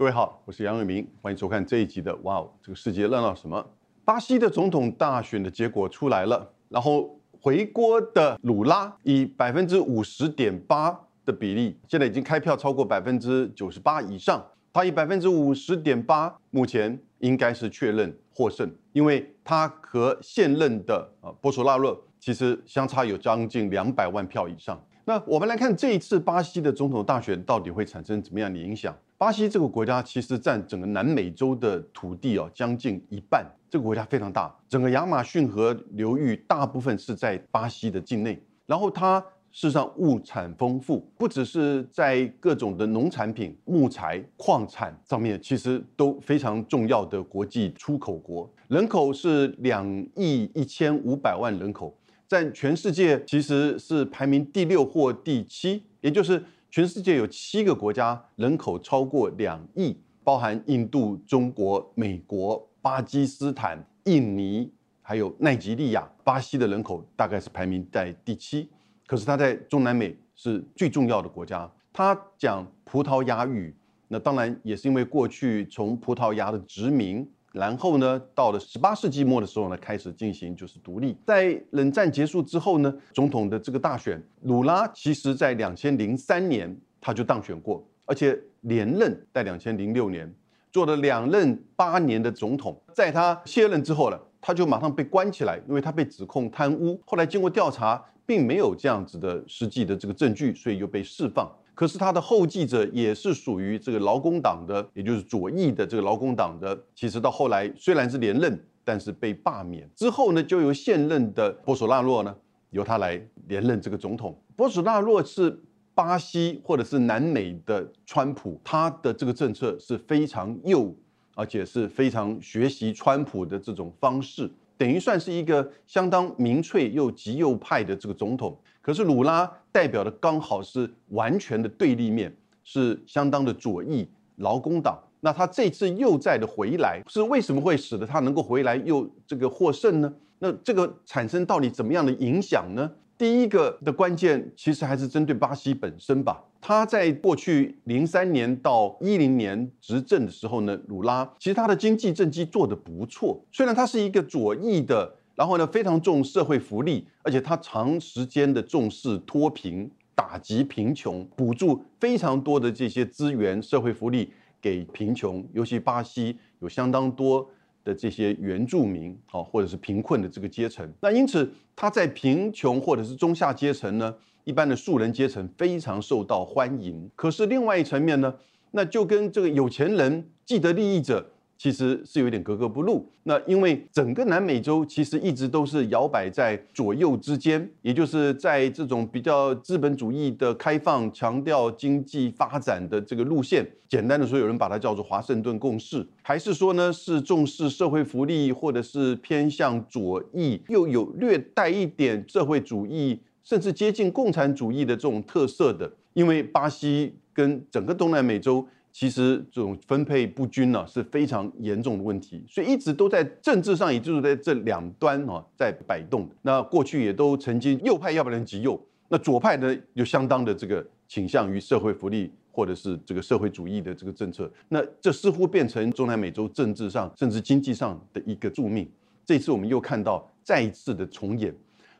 各位好，我是杨伟明，欢迎收看这一集的《哇哦，这个世界热闹什么》。巴西的总统大选的结果出来了，然后回国的鲁拉以百分之五十点八的比例，现在已经开票超过百分之九十八以上。他以百分之五十点八，目前应该是确认获胜，因为他和现任的啊波索纳洛其实相差有将近两百万票以上。那我们来看这一次巴西的总统大选到底会产生怎么样的影响？巴西这个国家其实占整个南美洲的土地哦将近一半，这个国家非常大，整个亚马逊河流域大部分是在巴西的境内。然后它事实上物产丰富，不只是在各种的农产品、木材、矿产上面，其实都非常重要的国际出口国。人口是两亿一千五百万人口。占全世界其实是排名第六或第七，也就是全世界有七个国家人口超过两亿，包含印度、中国、美国、巴基斯坦、印尼，还有奈及利亚。巴西的人口大概是排名在第七，可是它在中南美是最重要的国家。它讲葡萄牙语，那当然也是因为过去从葡萄牙的殖民。然后呢，到了十八世纪末的时候呢，开始进行就是独立。在冷战结束之后呢，总统的这个大选，鲁拉其实在两千零三年他就当选过，而且连任，在两千零六年做了两任八年的总统。在他卸任之后呢，他就马上被关起来，因为他被指控贪污。后来经过调查，并没有这样子的实际的这个证据，所以又被释放。可是他的后继者也是属于这个劳工党的，也就是左翼的这个劳工党的。其实到后来虽然是连任，但是被罢免之后呢，就由现任的波索纳洛呢，由他来连任这个总统。波索纳洛是巴西或者是南美的川普，他的这个政策是非常右，而且是非常学习川普的这种方式。等于算是一个相当民粹又极右派的这个总统，可是鲁拉代表的刚好是完全的对立面，是相当的左翼劳工党。那他这次又在的回来，是为什么会使得他能够回来又这个获胜呢？那这个产生到底怎么样的影响呢？第一个的关键其实还是针对巴西本身吧。他在过去零三年到一零年执政的时候呢，鲁拉其实他的经济政绩做得不错。虽然他是一个左翼的，然后呢非常重社会福利，而且他长时间的重视脱贫、打击贫穷，补助非常多的这些资源、社会福利给贫穷，尤其巴西有相当多。的这些原住民啊，或者是贫困的这个阶层，那因此他在贫穷或者是中下阶层呢，一般的庶人阶层非常受到欢迎。可是另外一层面呢，那就跟这个有钱人既得利益者。其实是有点格格不入。那因为整个南美洲其实一直都是摇摆在左右之间，也就是在这种比较资本主义的开放、强调经济发展的这个路线。简单的说，有人把它叫做华盛顿共识，还是说呢是重视社会福利，或者是偏向左翼，又有略带一点社会主义，甚至接近共产主义的这种特色的。因为巴西跟整个东南美洲。其实这种分配不均呢是非常严重的问题，所以一直都在政治上，也就是在这两端啊在摆动。那过去也都曾经右派要不然极右，那左派呢有相当的这个倾向于社会福利或者是这个社会主义的这个政策。那这似乎变成中南美洲政治上甚至经济上的一个宿命。这次我们又看到再一次的重演。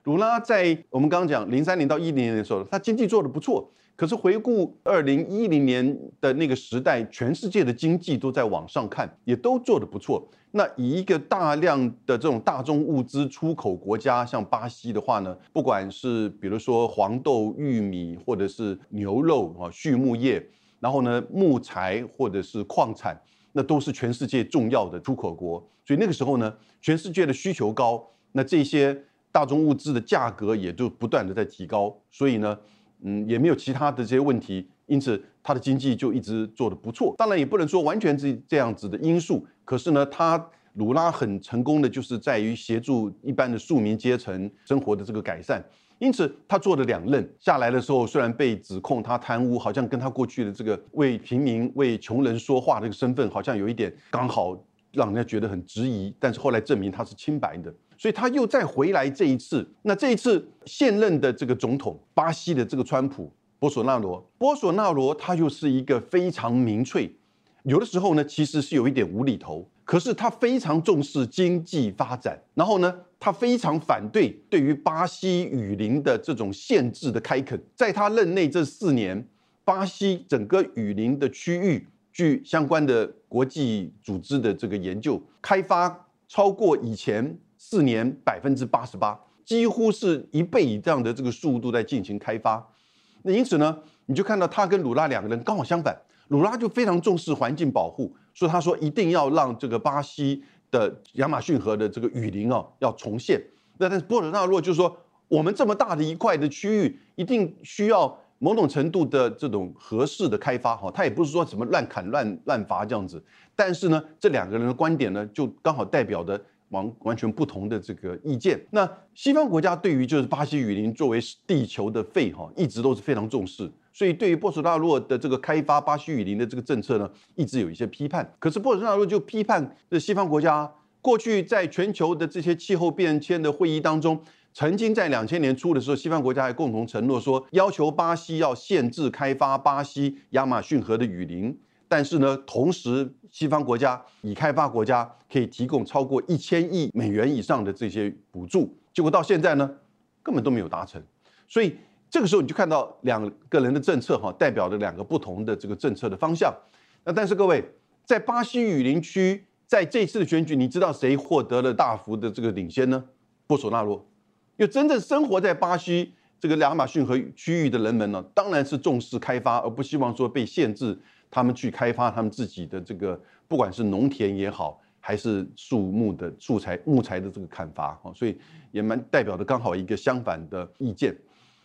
鲁拉在我们刚刚讲零三年到一零年的时候，他经济做得不错。可是回顾二零一零年的那个时代，全世界的经济都在往上看，也都做得不错。那以一个大量的这种大宗物资出口国家，像巴西的话呢，不管是比如说黄豆、玉米，或者是牛肉啊、畜牧业，然后呢木材或者是矿产，那都是全世界重要的出口国。所以那个时候呢，全世界的需求高，那这些大宗物资的价格也就不断的在提高。所以呢。嗯，也没有其他的这些问题，因此它的经济就一直做得不错。当然也不能说完全是这样子的因素，可是呢，它鲁拉很成功的就是在于协助一般的庶民阶层生活的这个改善。因此他做了两任下来的时候，虽然被指控他贪污，好像跟他过去的这个为平民、为穷人说话这个身份好像有一点刚好让人家觉得很质疑，但是后来证明他是清白的。所以他又再回来这一次，那这一次现任的这个总统，巴西的这个川普波索纳罗，波索纳罗他又是一个非常民粹，有的时候呢，其实是有一点无厘头。可是他非常重视经济发展，然后呢，他非常反对对于巴西雨林的这种限制的开垦。在他任内这四年，巴西整个雨林的区域，据相关的国际组织的这个研究，开发超过以前四年百分之八十八，几乎是一倍以上的这个速度在进行开发。那因此呢，你就看到他跟鲁拉两个人刚好相反。鲁拉就非常重视环境保护，所以他说一定要让这个巴西的亚马逊河的这个雨林啊要重现。那但是波尔纳洛就是说，我们这么大的一块的区域，一定需要某种程度的这种合适的开发哈。他也不是说什么乱砍乱乱伐这样子，但是呢，这两个人的观点呢，就刚好代表的完完全不同的这个意见。那西方国家对于就是巴西雨林作为地球的肺哈，一直都是非常重视。所以，对于波索纳洛的这个开发巴西雨林的这个政策呢，一直有一些批判。可是，波索纳洛就批判这西方国家过去在全球的这些气候变迁的会议当中，曾经在两千年初的时候，西方国家还共同承诺说，要求巴西要限制开发巴西亚马逊河的雨林。但是呢，同时西方国家已开发国家可以提供超过一千亿美元以上的这些补助，结果到现在呢，根本都没有达成。所以。这个时候你就看到两个人的政策哈，代表着两个不同的这个政策的方向。那但是各位，在巴西雨林区，在这次的选举，你知道谁获得了大幅的这个领先呢？波索纳罗。因为真正生活在巴西这个亚马逊河区域的人们呢，当然是重视开发，而不希望说被限制他们去开发他们自己的这个，不管是农田也好，还是树木的素材木材的这个砍伐哈，所以也蛮代表的刚好一个相反的意见。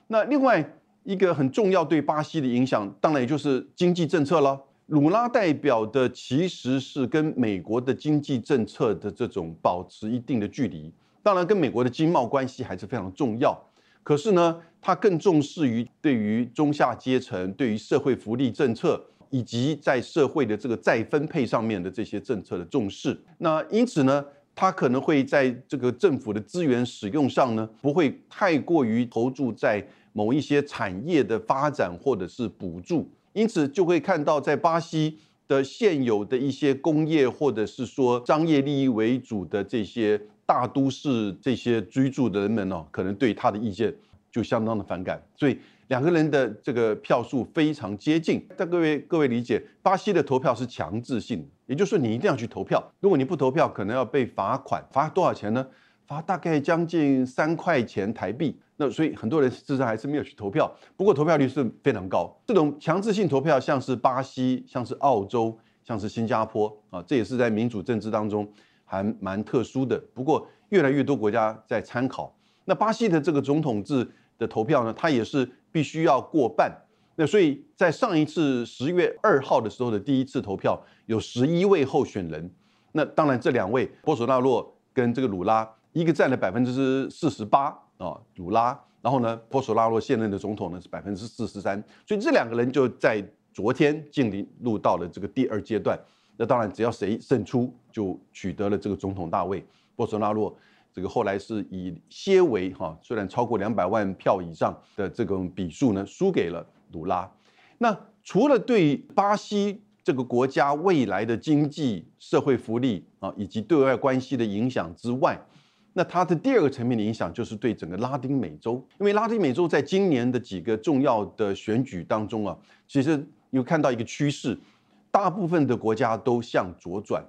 那另外一个很重要对巴西的影响，当然也就是经济政策了。鲁拉代表的其实是跟美国的经济政策的这种保持一定的距离，当然跟美国的经贸关系还是非常重要。可是呢，他更重视于对于中下阶层、对于社会福利政策以及在社会的这个再分配上面的这些政策的重视。那因此呢？他可能会在这个政府的资源使用上呢，不会太过于投注在某一些产业的发展或者是补助，因此就会看到在巴西的现有的一些工业或者是说商业利益为主的这些大都市这些居住的人们呢，可能对他的意见就相当的反感，所以两个人的这个票数非常接近。但各位各位理解，巴西的投票是强制性的。也就是说，你一定要去投票。如果你不投票，可能要被罚款，罚多少钱呢？罚大概将近三块钱台币。那所以很多人事实上还是没有去投票。不过投票率是非常高。这种强制性投票，像是巴西、像是澳洲、像是新加坡啊，这也是在民主政治当中还蛮特殊的。不过越来越多国家在参考。那巴西的这个总统制的投票呢，它也是必须要过半。那所以在上一次十月二号的时候的第一次投票，有十一位候选人。那当然这两位波索纳洛跟这个鲁拉，一个占了百分之四十八啊，鲁拉，然后呢，波索纳洛现任的总统呢是百分之四十三。所以这两个人就在昨天进入到了这个第二阶段。那当然只要谁胜出，就取得了这个总统大位。波索纳洛这个后来是以些微哈，虽然超过两百万票以上的这种比数呢，输给了。鲁拉，那除了对巴西这个国家未来的经济社会福利啊，以及对外关系的影响之外，那它的第二个层面的影响就是对整个拉丁美洲，因为拉丁美洲在今年的几个重要的选举当中啊，其实有看到一个趋势，大部分的国家都向左转，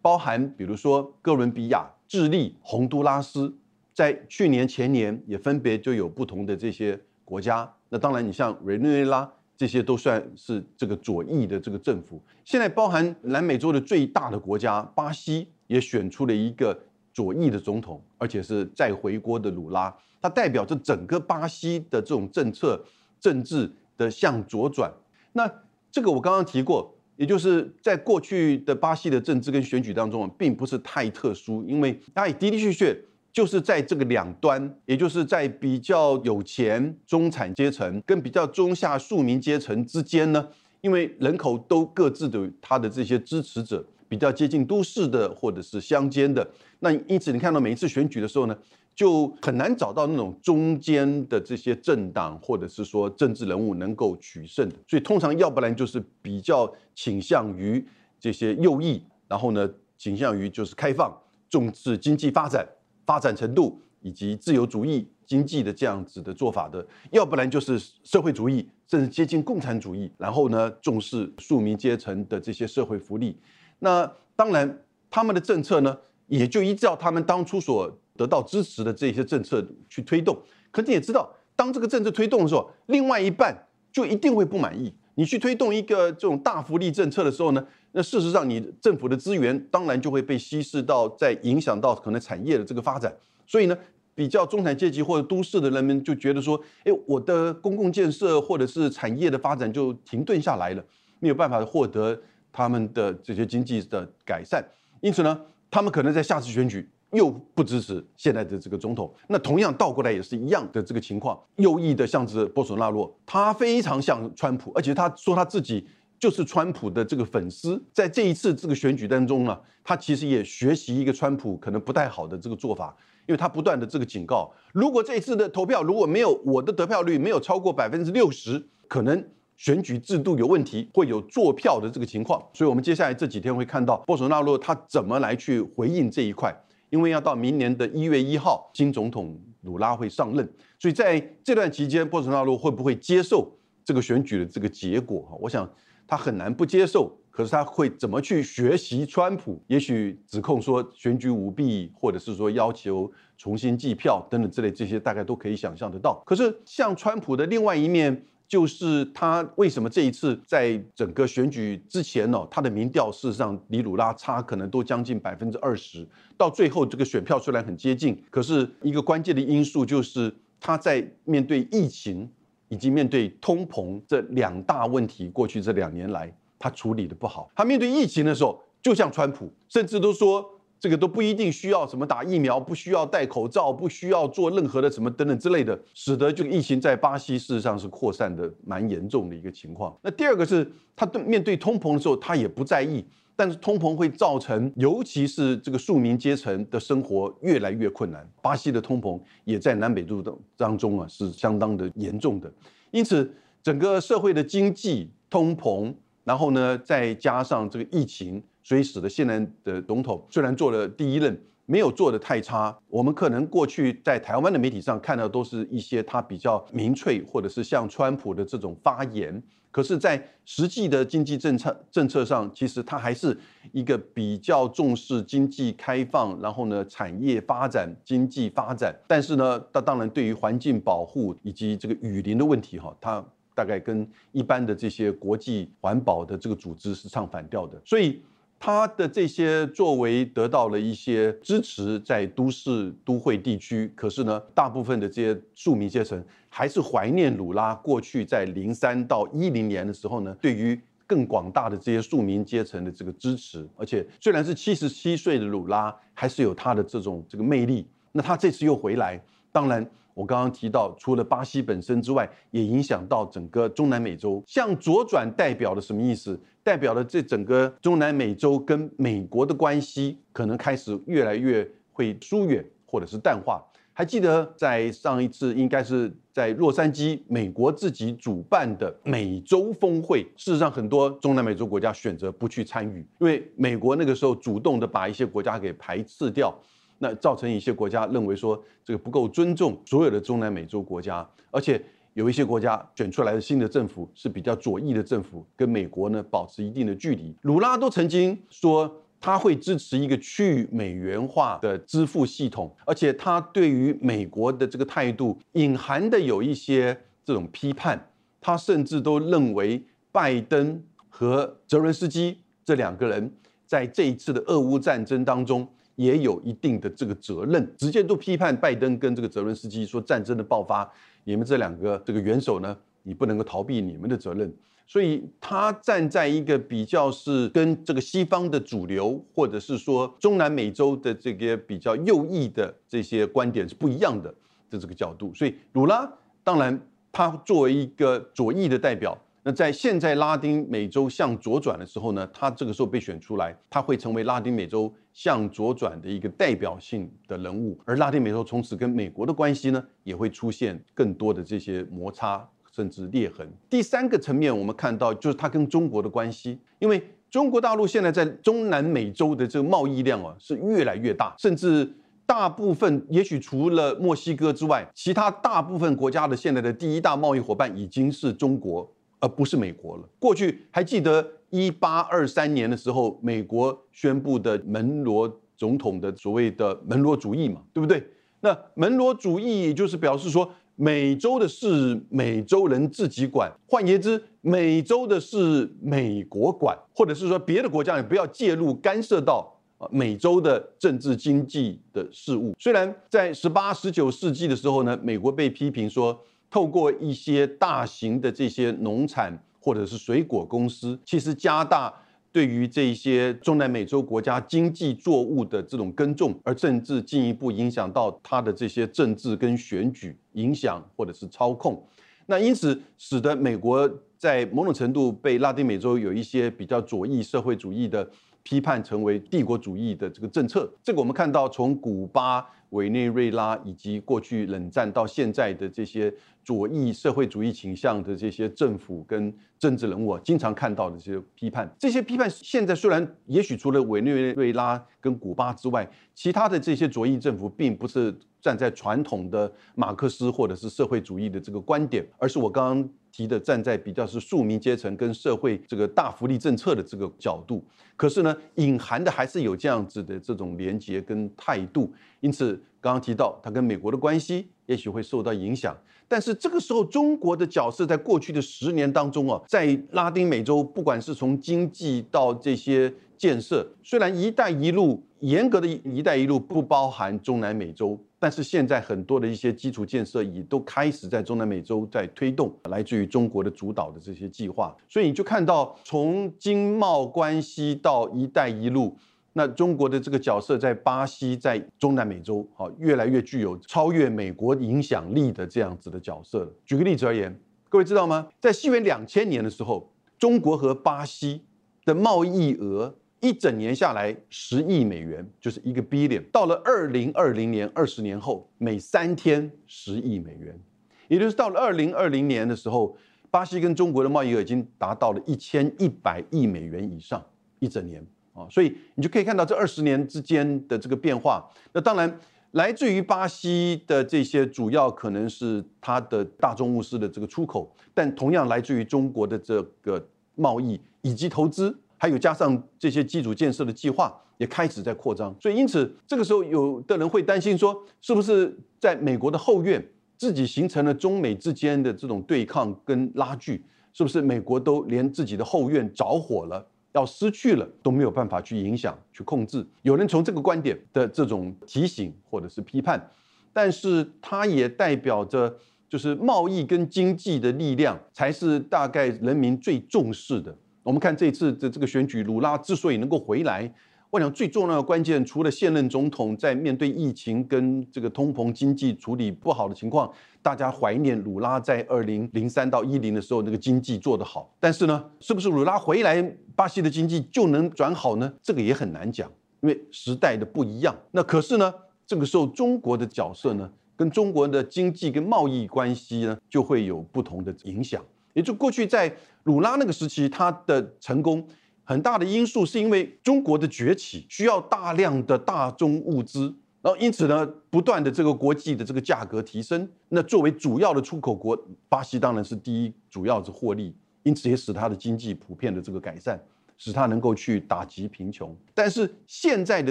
包含比如说哥伦比亚、智利、洪都拉斯，在去年前年也分别就有不同的这些国家。那当然，你像委内瑞拉这些都算是这个左翼的这个政府。现在包含南美洲的最大的国家巴西也选出了一个左翼的总统，而且是再回国的鲁拉，它代表着整个巴西的这种政策政治的向左转。那这个我刚刚提过，也就是在过去的巴西的政治跟选举当中，并不是太特殊，因为它的的确确。就是在这个两端，也就是在比较有钱中产阶层跟比较中下庶民阶层之间呢，因为人口都各自的他的这些支持者比较接近都市的或者是乡间的，那因此你看到每一次选举的时候呢，就很难找到那种中间的这些政党或者是说政治人物能够取胜，所以通常要不然就是比较倾向于这些右翼，然后呢倾向于就是开放、重视经济发展、发展程度以及自由主义经济的这样子的做法的，要不然就是社会主义，甚至接近共产主义，然后呢重视庶民阶层的这些社会福利。那当然，他们的政策呢，也就依照他们当初所得到支持的这些政策去推动。可你也知道，当这个政策推动的时候，另外一半就一定会不满意。你去推动一个这种大福利政策的时候呢，那事实上你政府的资源当然就会被稀释到，在影响到可能产业的这个发展。所以呢，比较中产阶级或者都市的人们就觉得说，哎，我的公共建设或者是产业的发展就停顿下来了，没有办法获得。他们的这些经济的改善，因此呢，他们可能在下次选举又不支持现在的这个总统。那同样倒过来也是一样的这个情况。右翼的像是波索纳洛，他非常像川普，而且他说他自己就是川普的这个粉丝。在这一次这个选举当中呢，他其实也学习一个川普可能不太好的这个做法，因为他不断的这个警告，如果这一次的投票如果没有我的得票率没有超过百分之六十，可能。选举制度有问题，会有坐票的这个情况，所以我们接下来这几天会看到波索纳洛他怎么来去回应这一块，因为要到明年的一月一号，新总统鲁拉会上任，所以在这段期间，波索纳罗会不会接受这个选举的这个结果？哈，我想他很难不接受，可是他会怎么去学习川普？也许指控说选举舞弊，或者是说要求重新计票等等之类，这些大概都可以想象得到。可是像川普的另外一面。就是他为什么这一次在整个选举之前呢？他的民调事实上离鲁拉差可能都将近百分之二十。到最后这个选票虽然很接近，可是一个关键的因素就是他在面对疫情以及面对通膨这两大问题，过去这两年来他处理的不好。他面对疫情的时候，就像川普，甚至都说。这个都不一定需要什么打疫苗，不需要戴口罩，不需要做任何的什么等等之类的，使得这个疫情在巴西事实上是扩散的蛮严重的一个情况。那第二个是，他对面对通膨的时候，他也不在意，但是通膨会造成，尤其是这个庶民阶层的生活越来越困难。巴西的通膨也在南北度的当中啊，是相当的严重的。因此，整个社会的经济通膨，然后呢，再加上这个疫情。所以使得现在的总统虽然做了第一任，没有做的太差。我们可能过去在台湾的媒体上看到都是一些他比较民粹，或者是像川普的这种发言。可是，在实际的经济政策政策上，其实他还是一个比较重视经济开放，然后呢产业发展、经济发展。但是呢，他当然对于环境保护以及这个雨林的问题，哈，他大概跟一般的这些国际环保的这个组织是唱反调的。所以。他的这些作为得到了一些支持，在都市都会地区，可是呢，大部分的这些庶民阶层还是怀念鲁拉过去在零三到一零年的时候呢，对于更广大的这些庶民阶层的这个支持。而且虽然是七十七岁的鲁拉，还是有他的这种这个魅力。那他这次又回来，当然。我刚刚提到，除了巴西本身之外，也影响到整个中南美洲。向左转代表了什么意思？代表了这整个中南美洲跟美国的关系可能开始越来越会疏远或者是淡化。还记得在上一次，应该是在洛杉矶，美国自己主办的美洲峰会，事实上很多中南美洲国家选择不去参与，因为美国那个时候主动的把一些国家给排斥掉。那造成一些国家认为说这个不够尊重所有的中南美洲国家，而且有一些国家选出来的新的政府是比较左翼的政府，跟美国呢保持一定的距离。鲁拉都曾经说他会支持一个去美元化的支付系统，而且他对于美国的这个态度隐含的有一些这种批判，他甚至都认为拜登和泽伦斯基这两个人在这一次的俄乌战争当中。也有一定的这个责任，直接都批判拜登跟这个泽伦斯基说战争的爆发，你们这两个这个元首呢，你不能够逃避你们的责任。所以他站在一个比较是跟这个西方的主流，或者是说中南美洲的这个比较右翼的这些观点是不一样的的这个角度。所以鲁拉当然他作为一个左翼的代表。那在现在拉丁美洲向左转的时候呢，他这个时候被选出来，他会成为拉丁美洲向左转的一个代表性的人物，而拉丁美洲从此跟美国的关系呢，也会出现更多的这些摩擦甚至裂痕。第三个层面，我们看到就是它跟中国的关系，因为中国大陆现在在中南美洲的这个贸易量啊是越来越大，甚至大部分，也许除了墨西哥之外，其他大部分国家的现在的第一大贸易伙伴已经是中国，而不是美国了。过去还记得一八二三年的时候，美国宣布的门罗总统的所谓的门罗主义嘛，对不对？那门罗主义也就是表示说。美洲的事，美洲人自己管。换言之，美洲的事，美国管，或者是说别的国家也不要介入干涉到啊美洲的政治经济的事务。虽然在十八、十九世纪的时候呢，美国被批评说，透过一些大型的这些农产或者是水果公司，其实加大。对于这些中南美洲国家经济作物的这种耕种，而甚至进一步影响到它的这些政治跟选举影响或者是操控，那因此使得美国在某种程度被拉丁美洲有一些比较左翼社会主义的批判成为帝国主义的这个政策。这个我们看到从古巴。委内瑞拉以及过去冷战到现在的这些左翼社会主义倾向的这些政府跟政治人物啊，经常看到的这些批判，这些批判现在虽然也许除了委内瑞拉跟古巴之外，其他的这些左翼政府并不是站在传统的马克思或者是社会主义的这个观点，而是我刚刚提的站在比较是庶民阶层跟社会这个大福利政策的这个角度。可是呢，隐含的还是有这样子的这种连结跟态度，因此。刚刚提到，它跟美国的关系也许会受到影响，但是这个时候中国的角色在过去的十年当中啊，在拉丁美洲，不管是从经济到这些建设，虽然“一带一路”严格的“一带一路”不包含中南美洲，但是现在很多的一些基础建设已都开始在中南美洲在推动，来自于中国的主导的这些计划，所以你就看到从经贸关系到“一带一路”。那中国的这个角色在巴西，在中南美洲，好，越来越具有超越美国影响力的这样子的角色。举个例子而言，各位知道吗？在西元两千年的时候，中国和巴西的贸易额一整年下来十亿美元，就是一个 billion。到了二零二零年，二十年后，每三天十亿美元，也就是到了二零二零年的时候，巴西跟中国的贸易额已经达到了一千一百亿美元以上，一整年。啊，所以你就可以看到这二十年之间的这个变化。那当然，来自于巴西的这些主要可能是它的大宗物资的这个出口，但同样来自于中国的这个贸易以及投资，还有加上这些基础建设的计划也开始在扩张。所以因此，这个时候有的人会担心说，是不是在美国的后院自己形成了中美之间的这种对抗跟拉锯？是不是美国都连自己的后院着火了？要失去了都没有办法去影响、去控制。有人从这个观点的这种提醒或者是批判，但是它也代表着，就是贸易跟经济的力量才是大概人民最重视的。我们看这次的这个选举，鲁拉之所以能够回来。我想最重要的关键，除了现任总统在面对疫情跟这个通膨经济处理不好的情况，大家怀念鲁拉在二零零三到一零的时候那个经济做得好。但是呢，是不是鲁拉回来，巴西的经济就能转好呢？这个也很难讲，因为时代的不一样。那可是呢，这个时候中国的角色呢，跟中国的经济跟贸易关系呢，就会有不同的影响。也就过去在鲁拉那个时期，他的成功。很大的因素是因为中国的崛起需要大量的大宗物资，然后因此呢，不断的这个国际的这个价格提升。那作为主要的出口国，巴西当然是第一主要是获利，因此也使它的经济普遍的这个改善，使它能够去打击贫穷。但是现在的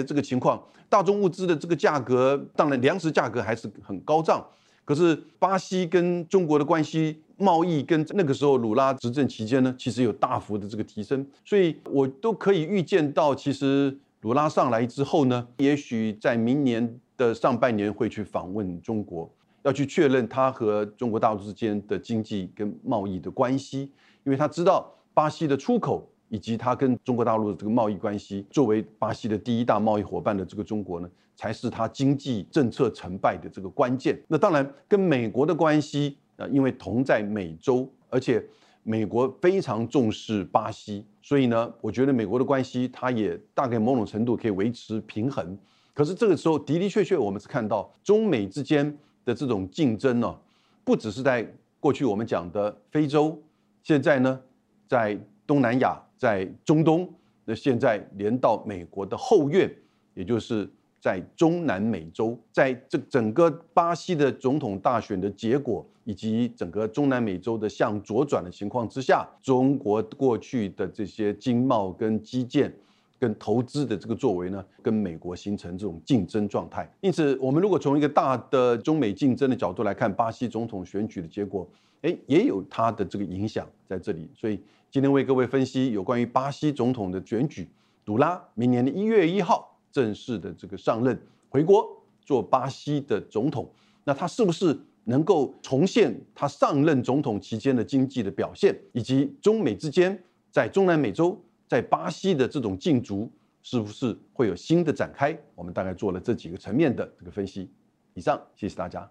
这个情况，大宗物资的这个价格，当然粮食价格还是很高涨。可是巴西跟中国的关系。贸易跟那个时候鲁拉执政期间呢，其实有大幅的这个提升，所以我都可以预见到，其实鲁拉上来之后呢，也许在明年的上半年会去访问中国，要去确认他和中国大陆之间的经济跟贸易的关系，因为他知道巴西的出口以及他跟中国大陆的这个贸易关系，作为巴西的第一大贸易伙伴的这个中国呢，才是他经济政策成败的这个关键。那当然跟美国的关系。啊，因为同在美洲，而且美国非常重视巴西，所以呢，我觉得美国的关系它也大概某种程度可以维持平衡。可是这个时候的的确确，我们是看到中美之间的这种竞争呢，不只是在过去我们讲的非洲，现在呢，在东南亚、在中东，那现在连到美国的后院，也就是在中南美洲，在这整个巴西的总统大选的结果，以及整个中南美洲的向左转的情况之下，中国过去的这些经贸跟基建。跟投资的这个作为呢，跟美国形成这种竞争状态。因此，我们如果从一个大的中美竞争的角度来看，巴西总统选举的结果，哎，也有它的这个影响在这里。所以今天为各位分析有关于巴西总统的选举，杜拉明年的一月一号正式的这个上任回国做巴西的总统，那他是不是能够重现他上任总统期间的经济的表现，以及中美之间在中南美洲？在巴西的这种竞逐是不是会有新的展开？我们大概做了这几个层面的这个分析。以上，谢谢大家。